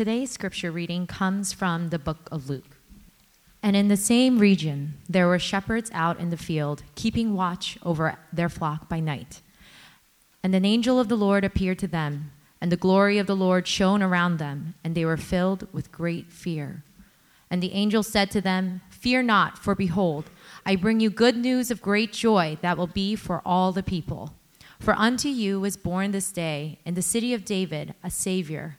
Today's scripture reading comes from the book of Luke. And in the same region, there were shepherds out in the field, keeping watch over their flock by night. And an angel of the Lord appeared to them, and the glory of the Lord shone around them, and they were filled with great fear. And the angel said to them, Fear not, for behold, I bring you good news of great joy that will be for all the people. For unto you is born this day in the city of David a Savior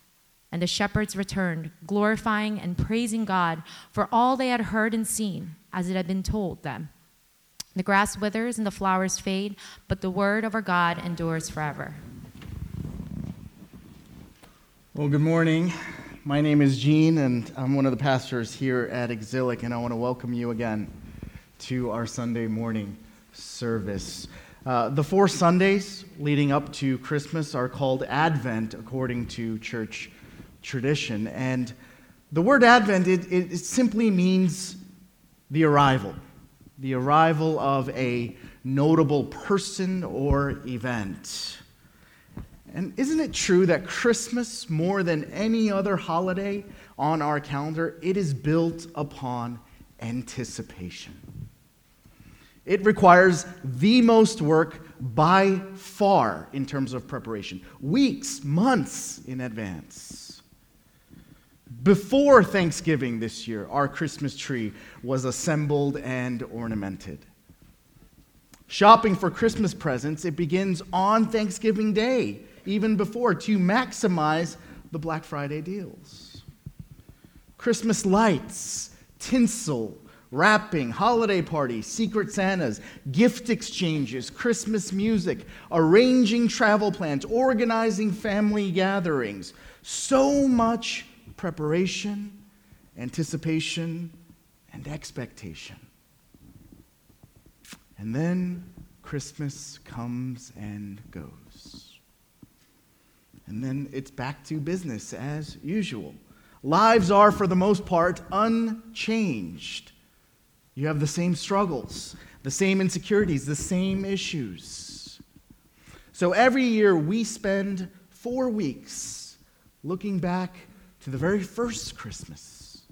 And the shepherds returned, glorifying and praising God for all they had heard and seen, as it had been told them. The grass withers and the flowers fade, but the word of our God endures forever. Well, good morning. My name is Gene, and I'm one of the pastors here at Exilic, and I want to welcome you again to our Sunday morning service. Uh, the four Sundays leading up to Christmas are called Advent according to church tradition. And the word Advent, it, it, simply means the arrival, the arrival of a notable person or event. And isn't it true that Christmas, more than any other holiday on our calendar, it is built upon anticipation? It requires the most work by far in terms of preparation, weeks, months in advance. Before Thanksgiving this year, our Christmas tree was assembled and ornamented. Shopping for Christmas presents, it begins on Thanksgiving Day, even before, to maximize the Black Friday deals. Christmas lights, tinsel, wrapping, holiday parties, secret Santas, gift exchanges, Christmas music, arranging travel plans, organizing family gatherings. So much preparation, anticipation, and expectation. And then Christmas comes and goes. And then it's back to business as usual. Lives are, for the most part, unchanged. You have the same struggles, the same insecurities, the same issues. So every year we spend four weeks looking back to the very first Christmas.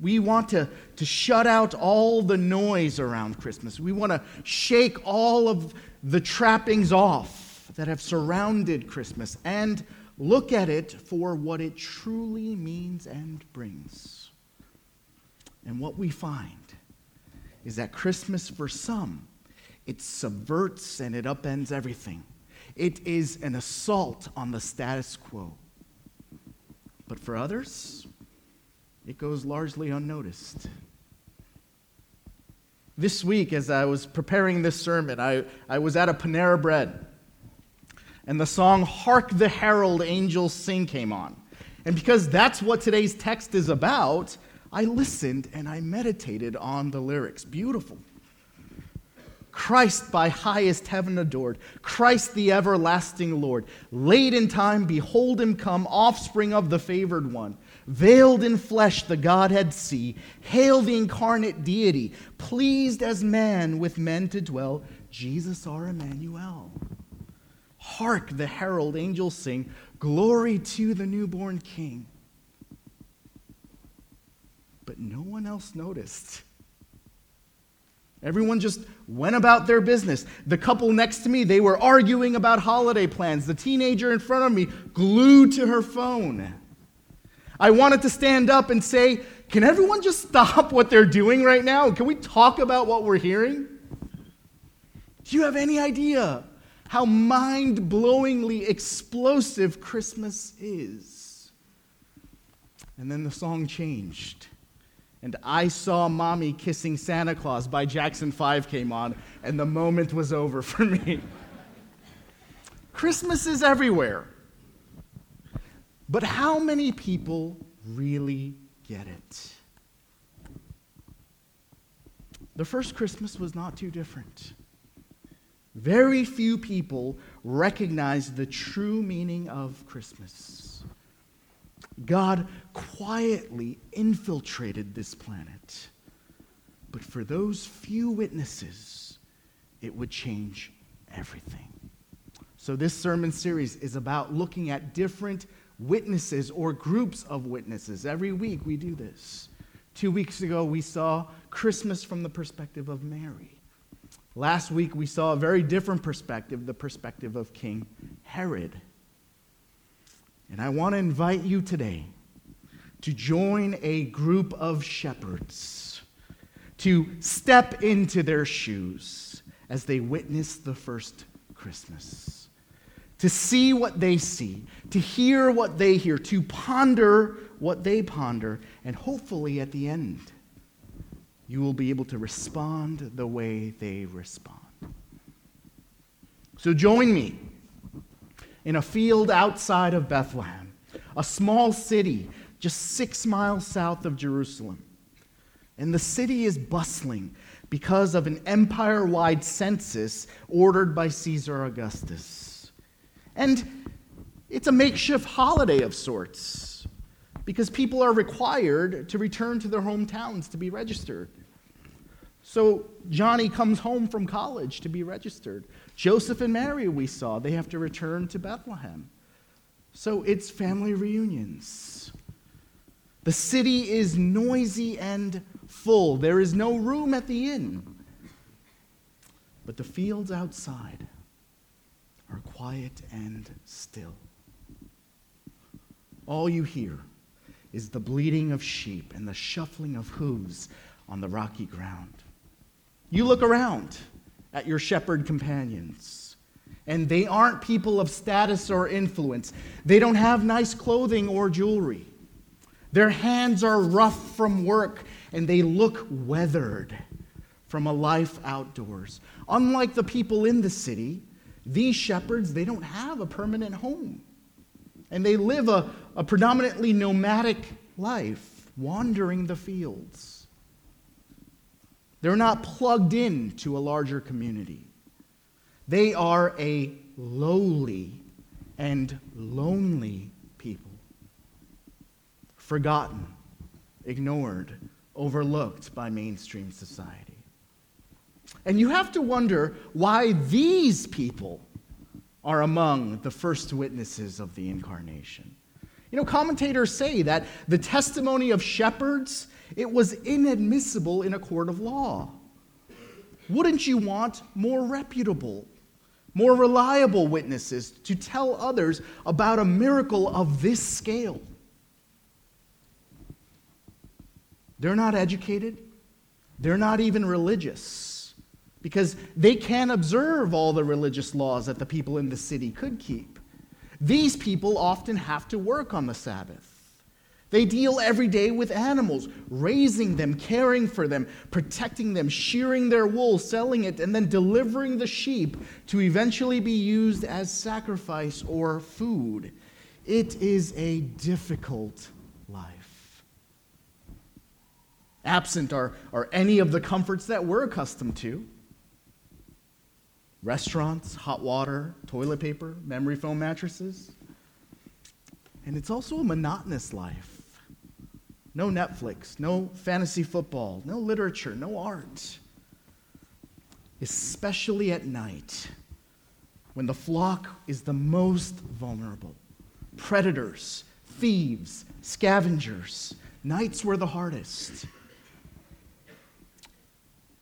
We want to, to shut out all the noise around Christmas. We want to shake all of the trappings off that have surrounded Christmas and look at it for what it truly means and brings. And what we find is that Christmas, for some, it subverts and it upends everything. It is an assault on the status quo. But for others, it goes largely unnoticed. This week, as I was preparing this sermon, I, I was at a Panera Bread, and the song Hark the Herald Angels Sing came on. And because that's what today's text is about, I listened and I meditated on the lyrics. Beautiful. Christ by highest heaven adored, Christ the everlasting Lord. Late in time, behold him come, offspring of the favored one. Veiled in flesh, the Godhead see. Hail the incarnate deity, pleased as man with men to dwell. Jesus our Emmanuel. Hark, the herald angels sing, Glory to the newborn King. But no one else noticed Everyone just went about their business. The couple next to me, they were arguing about holiday plans. The teenager in front of me glued to her phone. I wanted to stand up and say, Can everyone just stop what they're doing right now? Can we talk about what we're hearing? Do you have any idea how mind blowingly explosive Christmas is? And then the song changed. And I Saw Mommy Kissing Santa Claus by Jackson 5 came on, and the moment was over for me. Christmas is everywhere. But how many people really get it? The first Christmas was not too different. Very few people recognized the true meaning of Christmas. God quietly infiltrated this planet. But for those few witnesses, it would change everything. So, this sermon series is about looking at different witnesses or groups of witnesses. Every week we do this. Two weeks ago, we saw Christmas from the perspective of Mary. Last week, we saw a very different perspective, the perspective of King Herod. And I want to invite you today to join a group of shepherds, to step into their shoes as they witness the first Christmas, to see what they see, to hear what they hear, to ponder what they ponder, and hopefully at the end, you will be able to respond the way they respond. So join me in a field outside of Bethlehem, a small city just six miles south of Jerusalem. And the city is bustling because of an empire wide census ordered by Caesar Augustus. And it's a makeshift holiday of sorts because people are required to return to their hometowns to be registered. So Johnny comes home from college to be registered. Joseph and Mary, we saw, they have to return to Bethlehem. So it's family reunions. The city is noisy and full. There is no room at the inn. But the fields outside are quiet and still. All you hear is the bleating of sheep and the shuffling of hooves on the rocky ground. You look around at your shepherd companions, and they aren't people of status or influence. They don't have nice clothing or jewelry. Their hands are rough from work, and they look weathered from a life outdoors. Unlike the people in the city, these shepherds, they don't have a permanent home. And they live a, a predominantly nomadic life, wandering the fields. They're not plugged in to a larger community. They are a lowly and lonely people. Forgotten, ignored, overlooked by mainstream society. And you have to wonder why these people are among the first witnesses of the incarnation. You know, commentators say that the testimony of shepherds it was inadmissible in a court of law. Wouldn't you want more reputable, more reliable witnesses to tell others about a miracle of this scale? They're not educated, they're not even religious, because they can't observe all the religious laws that the people in the city could keep. These people often have to work on the Sabbath. They deal every day with animals, raising them, caring for them, protecting them, shearing their wool, selling it, and then delivering the sheep to eventually be used as sacrifice or food. It is a difficult life. Absent are, are any of the comforts that we're accustomed to restaurants, hot water, toilet paper, memory foam mattresses. And it's also a monotonous life no Netflix, no fantasy football, no literature, no art. Especially at night, when the flock is the most vulnerable. Predators, thieves, scavengers, nights were the hardest.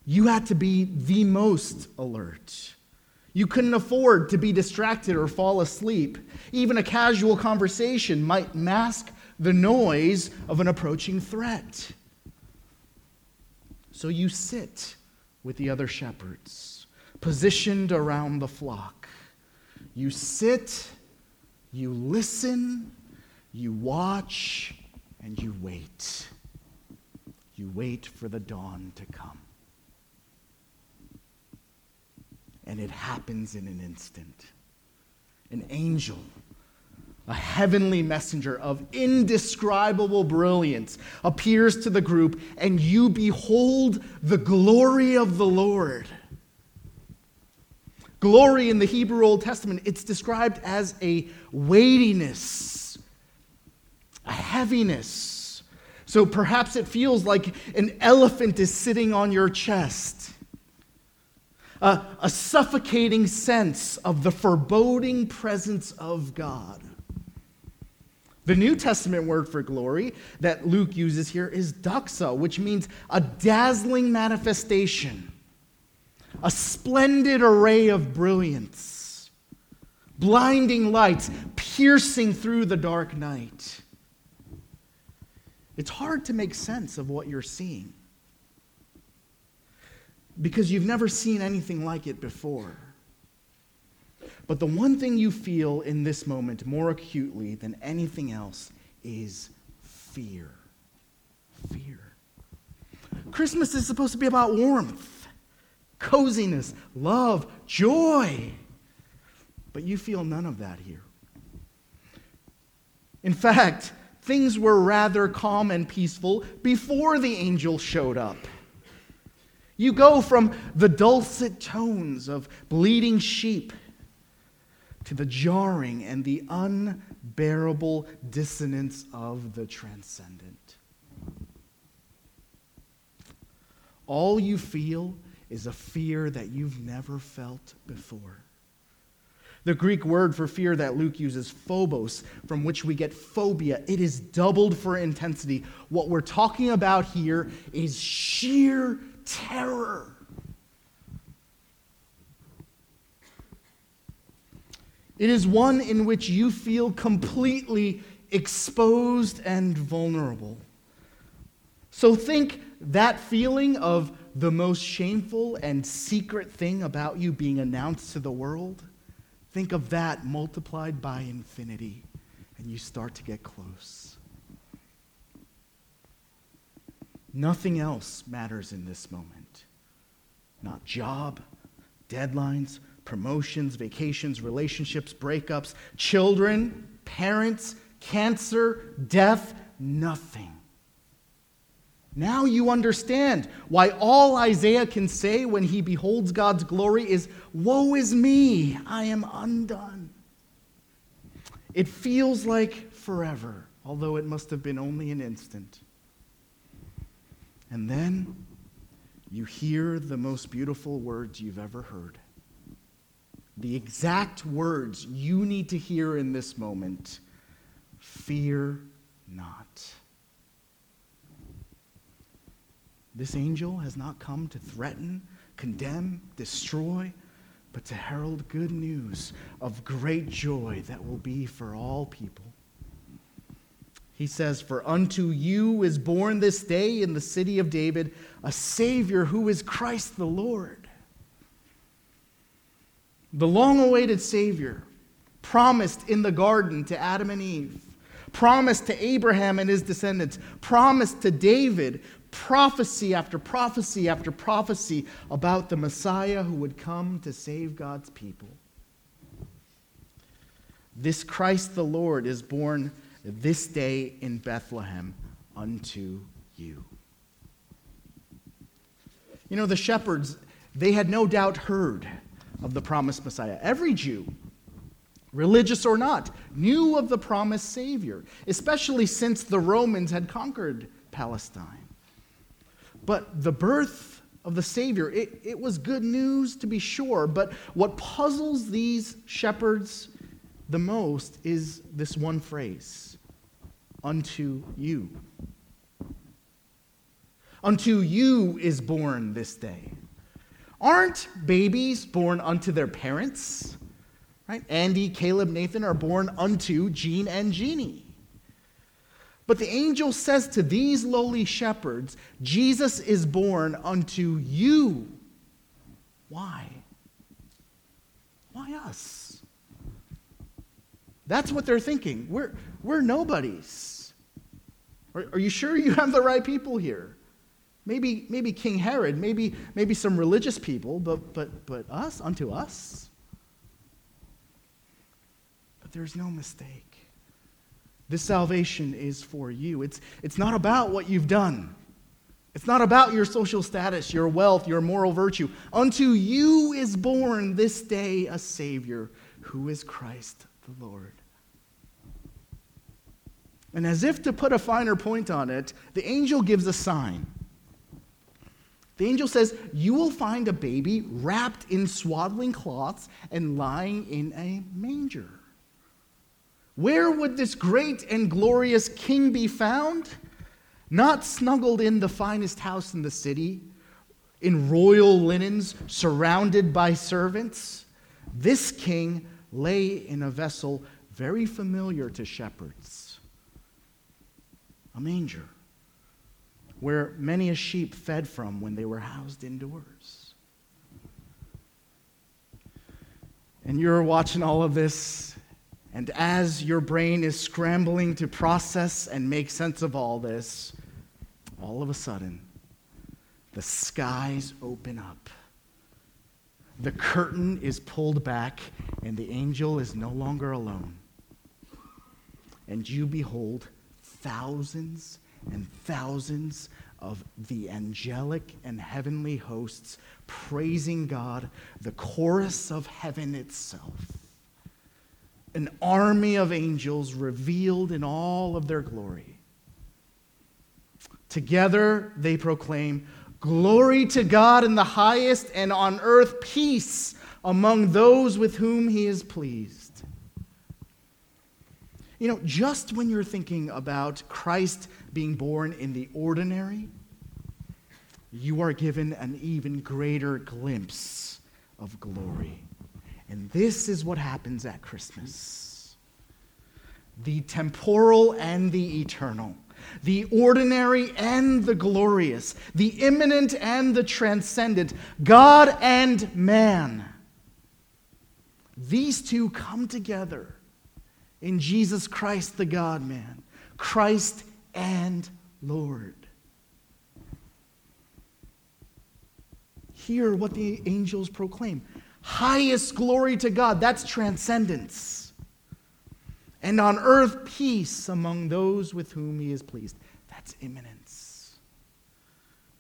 You had to be the most alert. You couldn't afford to be distracted or fall asleep. Even a casual conversation might mask the noise of an approaching threat. So you sit with the other shepherds, positioned around the flock. You sit, you listen, you watch, and you wait. You wait for the dawn to come. And it happens in an instant. An angel a heavenly messenger of indescribable brilliance appears to the group, and you behold the glory of the Lord. Glory in the Hebrew Old Testament, it's described as a weightiness, a heaviness. So perhaps it feels like an elephant is sitting on your chest. A, suffocating sense of the foreboding presence of God. The New Testament word for glory that Luke uses here is doxa, which means a dazzling manifestation, a splendid array of brilliance, blinding lights piercing through the dark night. It's hard to make sense of what you're seeing because you've never seen anything like it before. But the one thing you feel in this moment more acutely than anything else is fear. Fear. Christmas is supposed to be about warmth, coziness, love, joy. But you feel none of that here. In fact, things were rather calm and peaceful before the angel showed up. You go from the dulcet tones of bleating sheep to the jarring and the unbearable dissonance of the transcendent. All you feel is a fear that you've never felt before. The Greek word for fear that Luke uses, phobos, from which we get phobia, it is doubled for intensity. What we're talking about here is sheer terror. It is one in which you feel completely exposed and vulnerable. So think that feeling of the most shameful and secret thing about you being announced to the world. Think of that multiplied by infinity, and you start to get close. Nothing else matters in this moment. Not job, deadlines, promotions, vacations, relationships, breakups, children, parents, cancer, death, nothing. Now you understand why all Isaiah can say when he beholds God's glory is, Woe is me, I am undone. It feels like forever, although it must have been only an instant. And then you hear the most beautiful words you've ever heard the exact words you need to hear in this moment fear not. This angel has not come to threaten, condemn, destroy, but to herald good news of great joy that will be for all people. He says, For unto you is born this day in the city of David a Savior who is Christ the Lord the long awaited Savior, promised in the garden to Adam and Eve, promised to Abraham and his descendants, promised to David, prophecy after prophecy after prophecy about the Messiah who would come to save God's people. This Christ the Lord is born this day in Bethlehem unto you. You know, the shepherds, they had no doubt heard of the promised Messiah. Every Jew, religious or not, knew of the promised Savior, especially since the Romans had conquered Palestine. But the birth of the Savior, it, it was good news to be sure, but what puzzles these shepherds the most is this one phrase unto you. Unto you is born this day. Aren't babies born unto their parents? Right? Andy, Caleb, Nathan are born unto Gene and Jeannie. But the angel says to these lowly shepherds, Jesus is born unto you. Why? why us? That's what they're thinking. We're, we're nobodies. Are, are you sure you have the right people here? Maybe, maybe King Herod, maybe, maybe some religious people, but, but, but us, unto us? But there's no mistake. This salvation is for you. It's, it's not about what you've done. It's not about your social status, your wealth, your moral virtue. Unto you is born this day a Savior who is Christ the Lord. And as if to put a finer point on it, the angel gives a sign. The angel says, You will find a baby wrapped in swaddling cloths and lying in a manger. Where would this great and glorious king be found? Not snuggled in the finest house in the city, in royal linens, surrounded by servants. This king lay in a vessel very familiar to shepherds a manger, where many a sheep fed from when they were housed indoors. And you're watching all of this and as your brain is scrambling to process and make sense of all this, all of a sudden, the skies open up. The curtain is pulled back, and the angel is no longer alone. And you behold thousands and thousands of the angelic and heavenly hosts praising God, the chorus of heaven itself an army of angels revealed in all of their glory. Together they proclaim, Glory to God in the highest, and on earth peace among those with whom he is pleased. You know, just when you're thinking about Christ being born in the ordinary, you are given an even greater glimpse of glory. And this is what happens at Christmas the temporal and the eternal, the ordinary and the glorious, the immanent and the transcendent, God and man. These two come together in Jesus Christ, the God man, Christ and Lord. Hear what the angels proclaim highest glory to God. That's transcendence. And on earth, peace among those with whom he is pleased. That's immanence.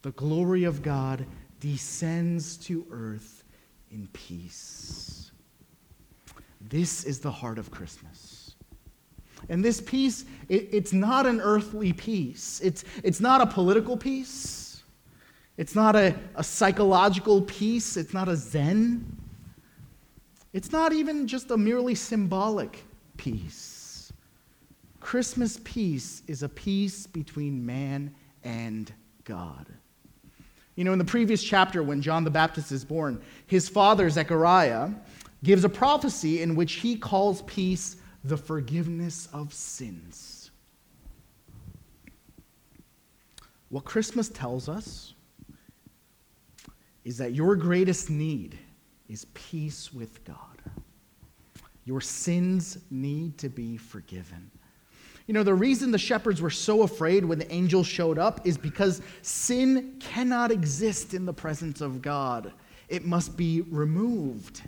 The glory of God descends to earth in peace. This is the heart of Christmas. And this peace, it, it's not an earthly peace. It's, it's not a political peace. It's not a, a psychological peace. It's not a Zen. It's not even just a merely symbolic peace. Christmas peace is a peace between man and God. You know, in the previous chapter, when John the Baptist is born, his father, Zechariah, gives a prophecy in which he calls peace the forgiveness of sins. What Christmas tells us is that your greatest need is peace with God. Your sins need to be forgiven. You know, the reason the shepherds were so afraid when the angel showed up is because sin cannot exist in the presence of God, it must be removed.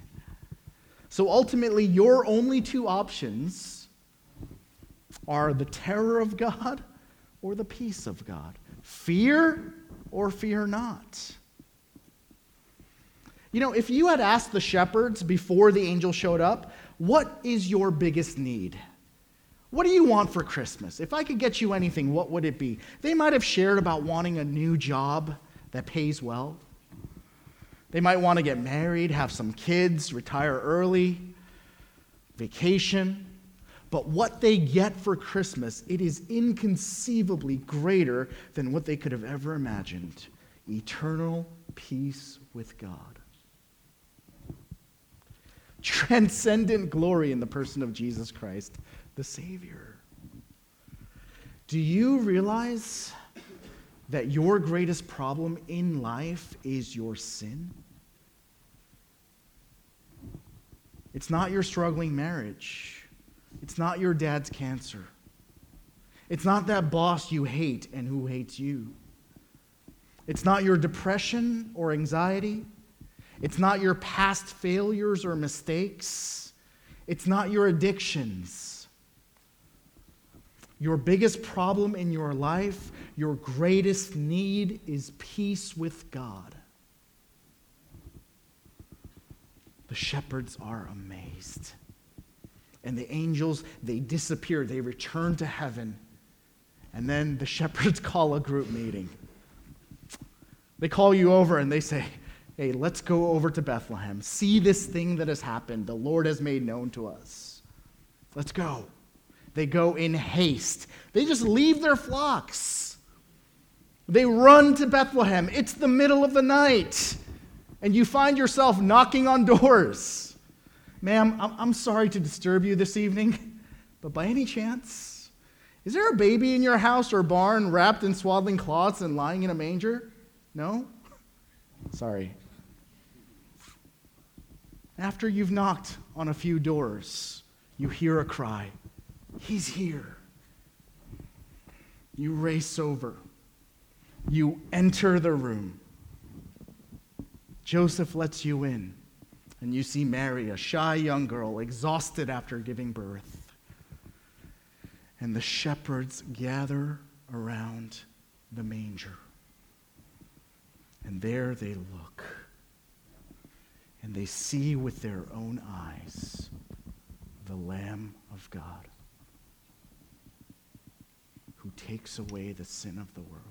So ultimately, your only two options are the terror of God or the peace of God. Fear or fear not. You know, if you had asked the shepherds before the angel showed up, what is your biggest need? What do you want for Christmas? If I could get you anything, what would it be? They might have shared about wanting a new job that pays well. They might want to get married, have some kids, retire early, vacation. But what they get for Christmas, it is inconceivably greater than what they could have ever imagined eternal peace with God transcendent glory in the person of Jesus Christ, the Savior. Do you realize that your greatest problem in life is your sin? It's not your struggling marriage. It's not your dad's cancer. It's not that boss you hate and who hates you. It's not your depression or anxiety. It's not your past failures or mistakes. It's not your addictions. Your biggest problem in your life, your greatest need is peace with God. The shepherds are amazed. And the angels, they disappear, they return to heaven. And then the shepherds call a group meeting. They call you over and they say, Hey, let's go over to Bethlehem. See this thing that has happened. The Lord has made known to us. Let's go. They go in haste. They just leave their flocks. They run to Bethlehem. It's the middle of the night and you find yourself knocking on doors. Ma'am, I'm sorry to disturb you this evening, but by any chance, is there a baby in your house or barn wrapped in swaddling cloths and lying in a manger? No? Sorry. After you've knocked on a few doors, you hear a cry He's here. You race over. You enter the room. Joseph lets you in, and you see Mary, a shy young girl, exhausted after giving birth. And the shepherds gather around the manger. And there they look, and they see with their own eyes the Lamb of God who takes away the sin of the world.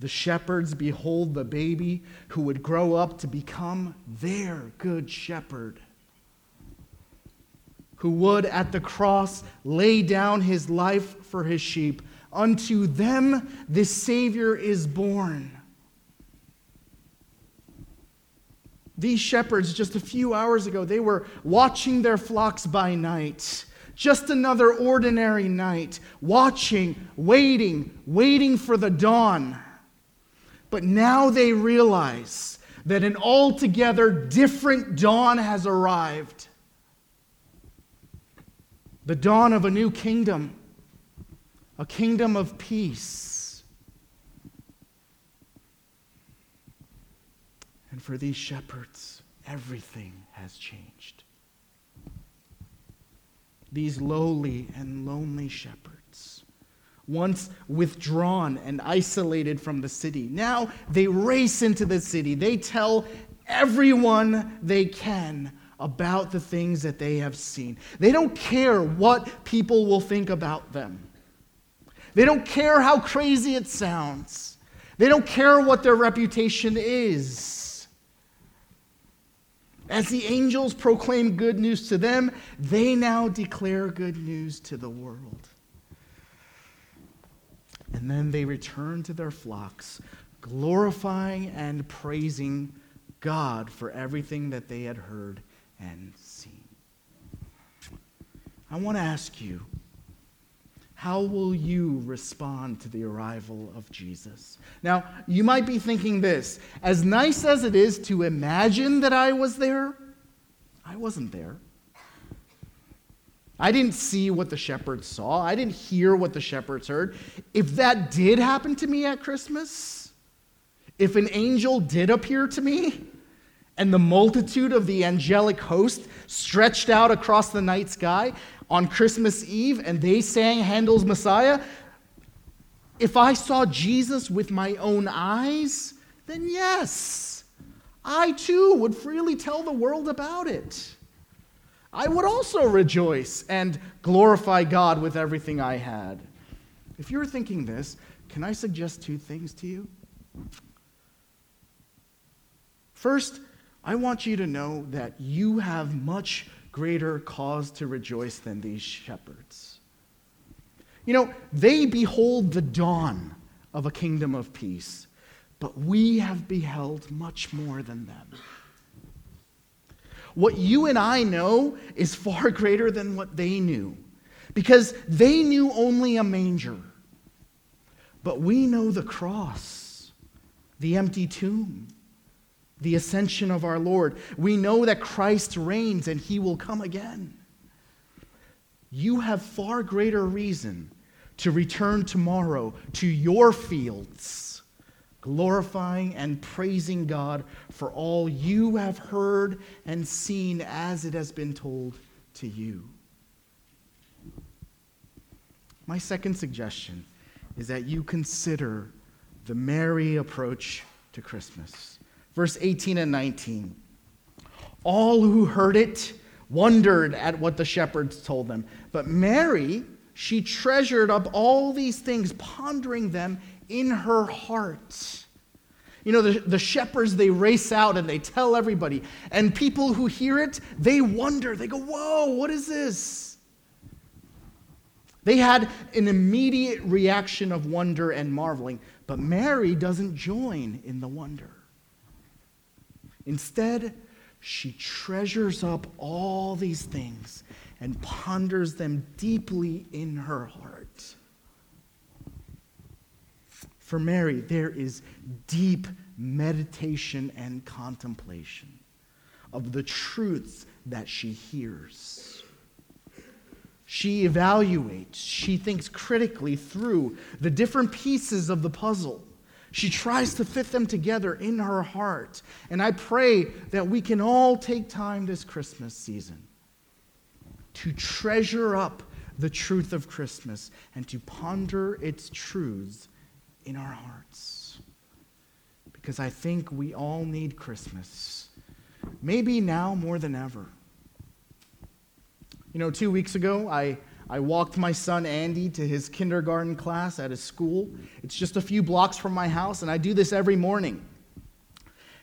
The shepherds behold the baby who would grow up to become their good shepherd, who would at the cross lay down his life for his sheep. Unto them this Savior is born. These shepherds, just a few hours ago, they were watching their flocks by night. Just another ordinary night, watching, waiting, waiting for the dawn. But now they realize that an altogether different dawn has arrived the dawn of a new kingdom, a kingdom of peace. And for these shepherds, everything has changed. These lowly and lonely shepherds once withdrawn and isolated from the city. Now they race into the city. They tell everyone they can about the things that they have seen. They don't care what people will think about them. They don't care how crazy it sounds. They don't care what their reputation is. As the angels proclaim good news to them, they now declare good news to the world. And then they return to their flocks, glorifying and praising God for everything that they had heard and seen. I want to ask you, how will you respond to the arrival of Jesus? Now, you might be thinking this as nice as it is to imagine that I was there, I wasn't there. I didn't see what the shepherds saw. I didn't hear what the shepherds heard. If that did happen to me at Christmas, if an angel did appear to me, and the multitude of the angelic host stretched out across the night sky on Christmas Eve, and they sang Handel's Messiah, if I saw Jesus with my own eyes, then yes, I too would freely tell the world about it. I would also rejoice and glorify God with everything I had. If you're thinking this, can I suggest two things to you? First, I want you to know that you have much greater cause to rejoice than these shepherds. You know, they behold the dawn of a kingdom of peace, but we have beheld much more than them. What you and I know is far greater than what they knew because they knew only a manger. But we know the cross, the empty tomb, the ascension of our Lord. We know that Christ reigns and he will come again. You have far greater reason to return tomorrow to your fields, glorifying and praising God for all you have heard and seen as it has been told to you. My second suggestion is that you consider the Mary approach to Christmas. Verse 18 and 19. All who heard it wondered at what the shepherds told them. But Mary, she treasured up all these things, pondering them in her heart. You know, the, the shepherds, they race out and they tell everybody. And people who hear it, they wonder. They go, Whoa, what is this? They had an immediate reaction of wonder and marveling, but Mary doesn't join in the wonder. Instead, she treasures up all these things and ponders them deeply in her heart. For Mary, there is deep meditation and contemplation of the truths that she hears. She evaluates, she thinks critically through the different pieces of the puzzle. She tries to fit them together in her heart. And I pray that we can all take time this Christmas season to treasure up the truth of Christmas and to ponder its truths in our hearts. Because I think we all need Christmas. Maybe now more than ever. You know, two weeks ago, I I walked my son Andy to his kindergarten class at his school. It's just a few blocks from my house, and I do this every morning.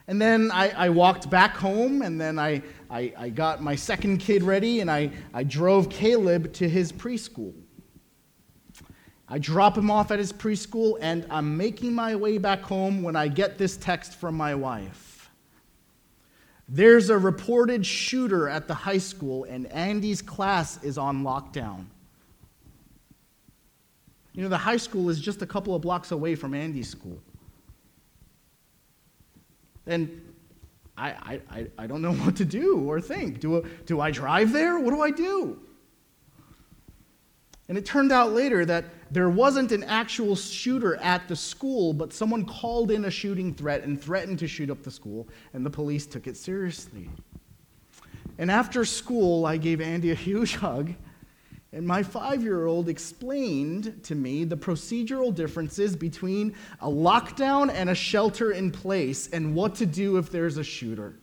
And then I, I walked back home, and then I, I, I, got my second kid ready, and I, I drove Caleb to his preschool. I drop him off at his preschool, and I'm making my way back home when I get this text from my wife. There's a reported shooter at the high school, and Andy's class is on lockdown. You know, the high school is just a couple of blocks away from Andy's school. And I, I, I don't know what to do or think. Do, do I drive there? What do I do? And it turned out later that there wasn't an actual shooter at the school, but someone called in a shooting threat and threatened to shoot up the school, and the police took it seriously. And after school, I gave Andy a huge hug and my five year old explained to me the procedural differences between a lockdown and a shelter in place and what to do if there's a shooter.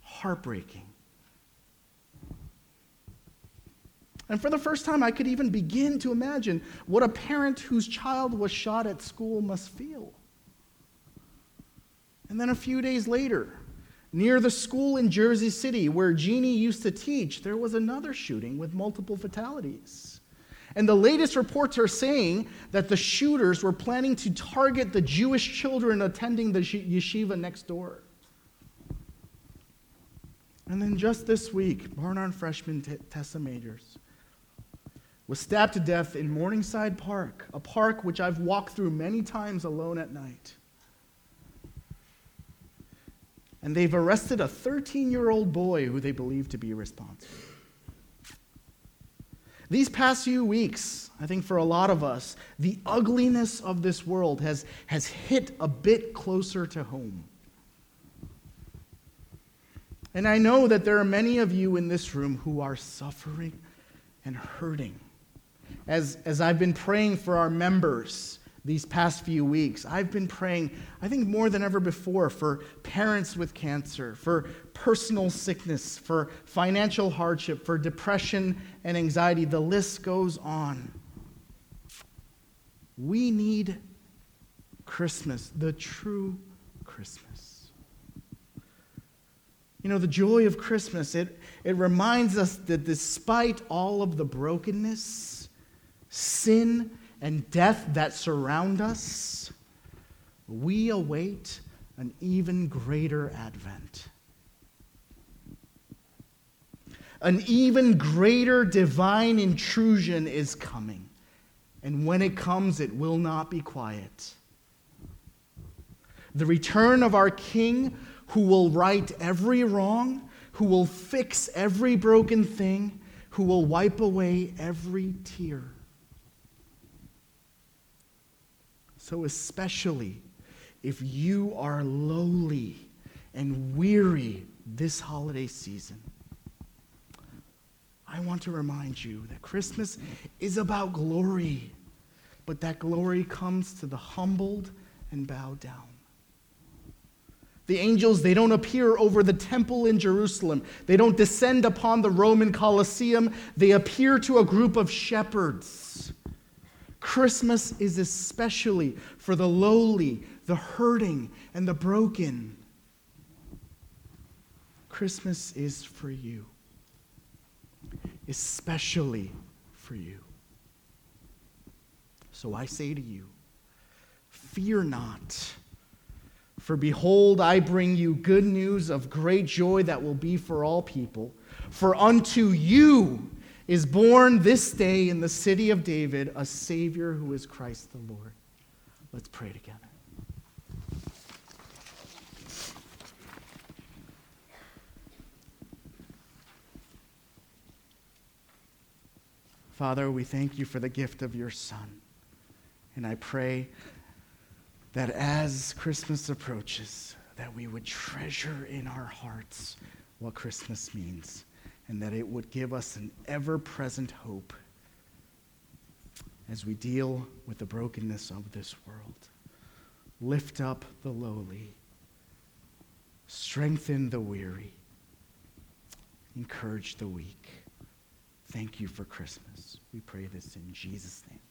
Heartbreaking. And for the first time, I could even begin to imagine what a parent whose child was shot at school must feel. And then a few days later, Near the school in Jersey City where Jeannie used to teach, there was another shooting with multiple fatalities. And the latest reports are saying that the shooters were planning to target the Jewish children attending the yeshiva next door. And then just this week, Barnard freshman Tessa Majors was stabbed to death in Morningside Park, a park which I've walked through many times alone at night and they've arrested a 13 year old boy who they believe to be responsible. These past few weeks, I think for a lot of us, the ugliness of this world has, has hit a bit closer to home. And I know that there are many of you in this room who are suffering and hurting. As, as I've been praying for our members these past few weeks. I've been praying, I think more than ever before, for parents with cancer, for personal sickness, for financial hardship, for depression and anxiety. The list goes on. We need Christmas, the true Christmas. You know, the joy of Christmas, it, it reminds us that despite all of the brokenness, sin, and death that surround us, we await an even greater advent. An even greater divine intrusion is coming. And when it comes, it will not be quiet. The return of our King, who will right every wrong, who will fix every broken thing, who will wipe away every tear. So, especially if you are lowly and weary this holiday season, I want to remind you that Christmas is about glory, but that glory comes to the humbled and bowed down. The angels, they don't appear over the temple in Jerusalem. They don't descend upon the Roman Colosseum. They appear to a group of shepherds. Christmas is especially for the lowly, the hurting, and the broken. Christmas is for you, especially for you. So I say to you, fear not. For behold, I bring you good news of great joy that will be for all people. For unto you is born this day in the city of David a Savior who is Christ the Lord. Let's pray together. Father, we thank you for the gift of your Son. And I pray that as Christmas approaches, that we would treasure in our hearts what Christmas means and that it would give us an ever present hope as we deal with the brokenness of this world. Lift up the lowly, strengthen the weary, encourage the weak. Thank you for Christmas. We pray this in Jesus' name.